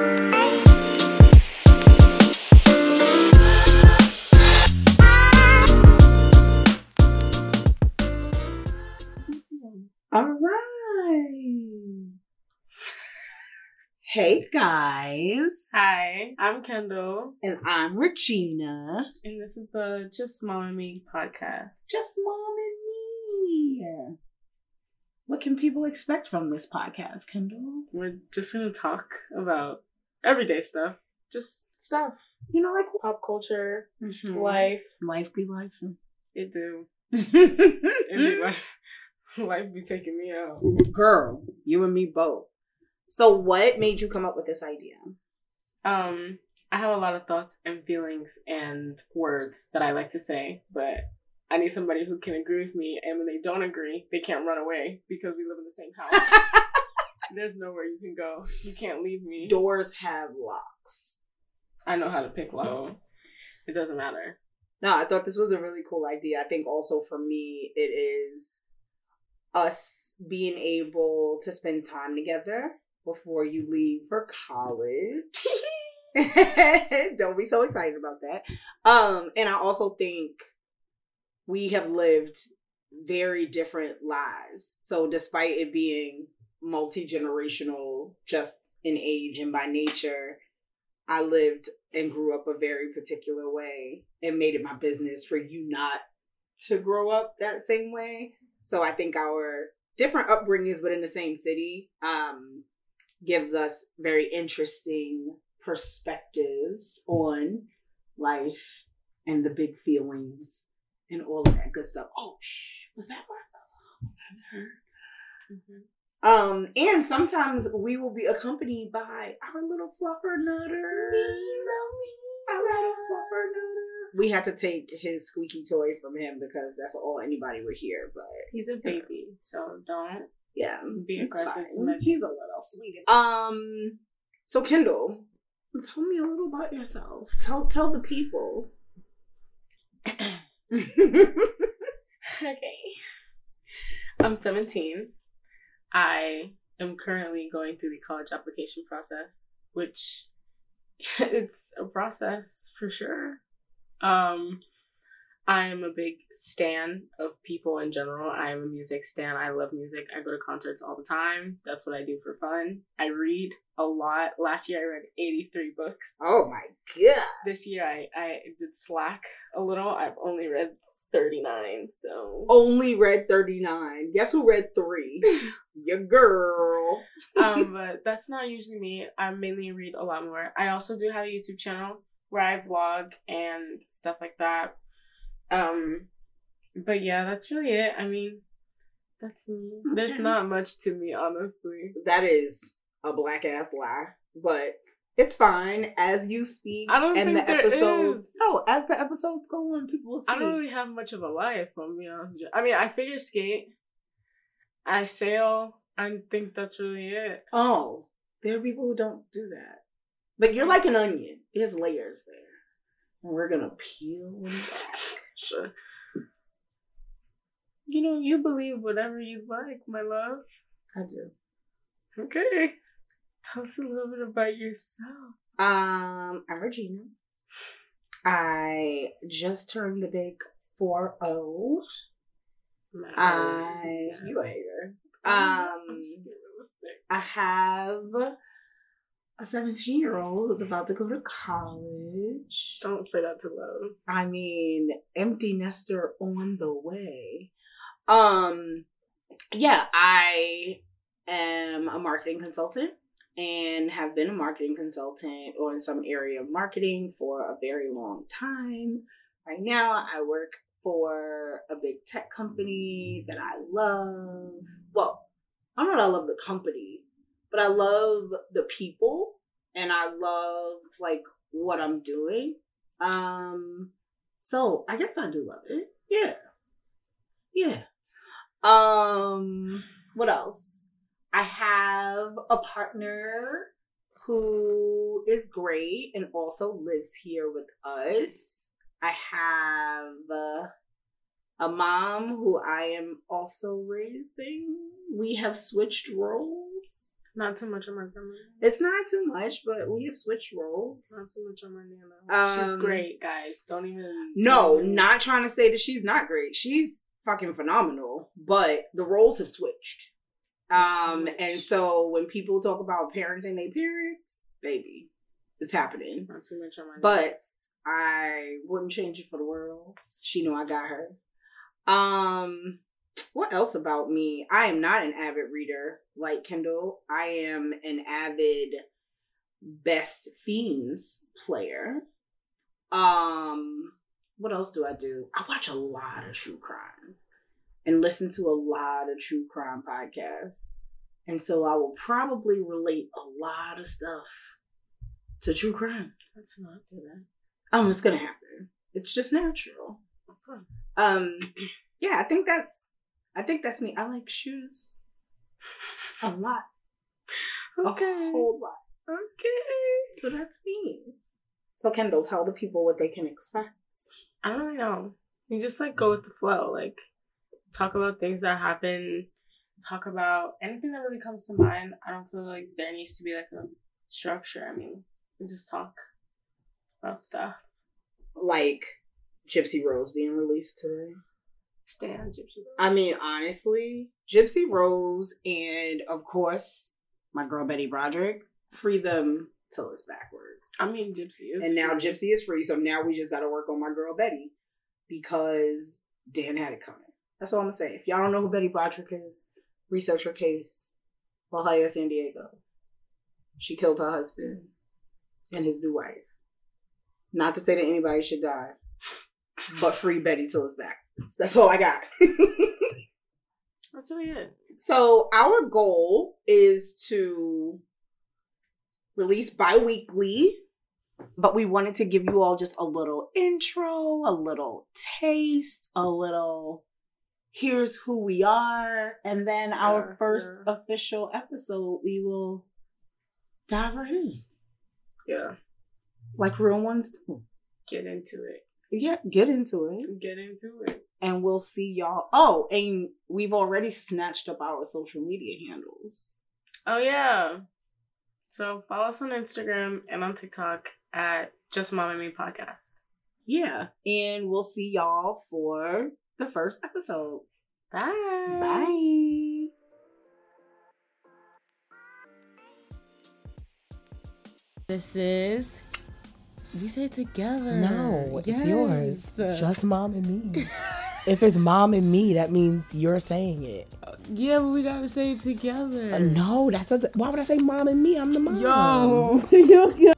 All right. Hey guys. Hi, I'm Kendall, And I'm Regina. and this is the Just Mom and Me podcast. Just mom and me. What can people expect from this podcast, Kendall? We're just gonna talk about everyday stuff, just stuff, You know, like pop culture, life. life. Life be life. It do. Life. Life be taking me out. Girl, you and me both. So, what made you come up with this idea? Um, I have a lot of thoughts and feelings and words that I like to say, but I need somebody who can agree with me. And when they don't agree, they can't run away because we live in the same house. There's nowhere you can go. You can't leave me. Doors have locks. I know how to pick lock. It doesn't matter. No, I thought this was a really cool idea. I think also for me, it is us being able to spend time together before you leave for college. Don't be so excited about that. Um, and I also think we have lived very different lives. So despite it being multi-generational just in age and by nature, I lived and grew up a very particular way and made it my business for you not to grow up that same way. So I think our different upbringings but in the same city um gives us very interesting perspectives on life and the big feelings and all of that good stuff. Oh, was that what I heard? Um, and sometimes we will be accompanied by our little fluffer nutter. Our little fluffer nutter. We had to take his squeaky toy from him because that's all anybody would hear. But He's a baby, so don't yeah, be aggressive fine. to my He's a little sweet. Um, so Kendall, tell me a little about yourself. Tell tell the people. Okay. I'm 17. I am currently going through the college application process, which it's a process for sure. Um I am a big stan of people in general. I am a music stan. I love music. I go to concerts all the time. That's what I do for fun. I read a lot. Last year I read 83 books. oh my god. This year I, I did slack a little. I've only read 39, so Only read 39. Guess who read three? Your girl. um, but that's not usually me. I mainly read a lot more. I also do have a YouTube channel where I vlog and stuff like that. Um, but yeah, that's really it. I mean, that's me. There's not much to me, honestly. That is a black ass lie, but it's fine as you speak. I don't and think the there episodes. is. No, as the episodes go on, people will see. I don't really have much of a life, be honest with you. I mean, I figure skate, I sail. I think that's really it. Oh, there are people who don't do that. But you're like an onion. There's layers there. And we're gonna peel them back. Sure. You know, you believe whatever you like, my love. I do. Okay. Tell us a little bit about yourself. Um, I'm Regina. I just turned the big 4 I you a hater. Um just being realistic. I have a 17 year old who's about to go to college. Don't say that to love. I mean, empty nester on the way. Um, yeah, I am a marketing consultant and have been a marketing consultant or in some area of marketing for a very long time. Right now, I work for a big tech company that I love. Well, I don't know I love the company, but I love the people and I love like what I'm doing. Um, so I guess I do love it. Yeah. Yeah. Um, what else? I have a partner who is great and also lives here with us. I have uh, a mom who I am also raising. We have switched roles. Not too much on my grandma. It's not too much, but we have switched roles. Not too much on my nana. She's Um, great, guys. Don't even. No, not trying to say that she's not great. She's fucking phenomenal, but the roles have switched. Um, and so when people talk about parenting their parents, baby, it's happening. Not too much on my. But I wouldn't change it for the world. She knew I got her. Um, what else about me? I am not an avid reader like Kendall. I am an avid Best Fiends player. Um, what else do I do? I watch a lot of true crime and listen to a lot of true crime podcasts. And so I will probably relate a lot of stuff to true crime. Let's not do that. Um, it's gonna happen. It's just natural. Okay. Um, yeah, I think that's, I think that's me. I like shoes a lot, Okay. a whole lot. Okay. So that's me. So Kendall, tell the people what they can expect. I don't really know. You just like go with the flow. Like talk about things that happen. Talk about anything that really comes to mind. I don't feel like there needs to be like a structure. I mean, we just talk about stuff. Like Gypsy Rose being released today. Stand Gypsy. Rose. I mean, honestly, Gypsy Rose and of course my girl Betty Broderick, free them till it's backwards. I mean, Gypsy is. and now free. Gypsy is free, so now we just got to work on my girl Betty because Dan had it coming. That's all I'm gonna say. If y'all don't know who Betty Broderick is, research her case. La Jolla, San Diego. She killed her husband and his new wife. Not to say that anybody should die, but free Betty till it's back. That's all I got. That's really it. So our goal is to release bi-weekly, but we wanted to give you all just a little intro, a little taste, a little here's who we are, and then our Yeah, first yeah. official episode we will dive right in. Yeah. Like real ones do. Get into it. Yeah, get into it. Get into it. And we'll see y'all. Oh, and we've already snatched up our social media handles. Oh yeah. So follow us on Instagram and on TikTok at Just Mom and Me Podcast. Yeah. And we'll see y'all for the first episode. Bye. Bye. This is. We say it together. No, it's yours. Just mom and me. if it's mom and me, that means you're saying it. Yeah, but we gotta say it together. Uh, no, that's a, why would I say mom and me? I'm the mom. Yo. Yo.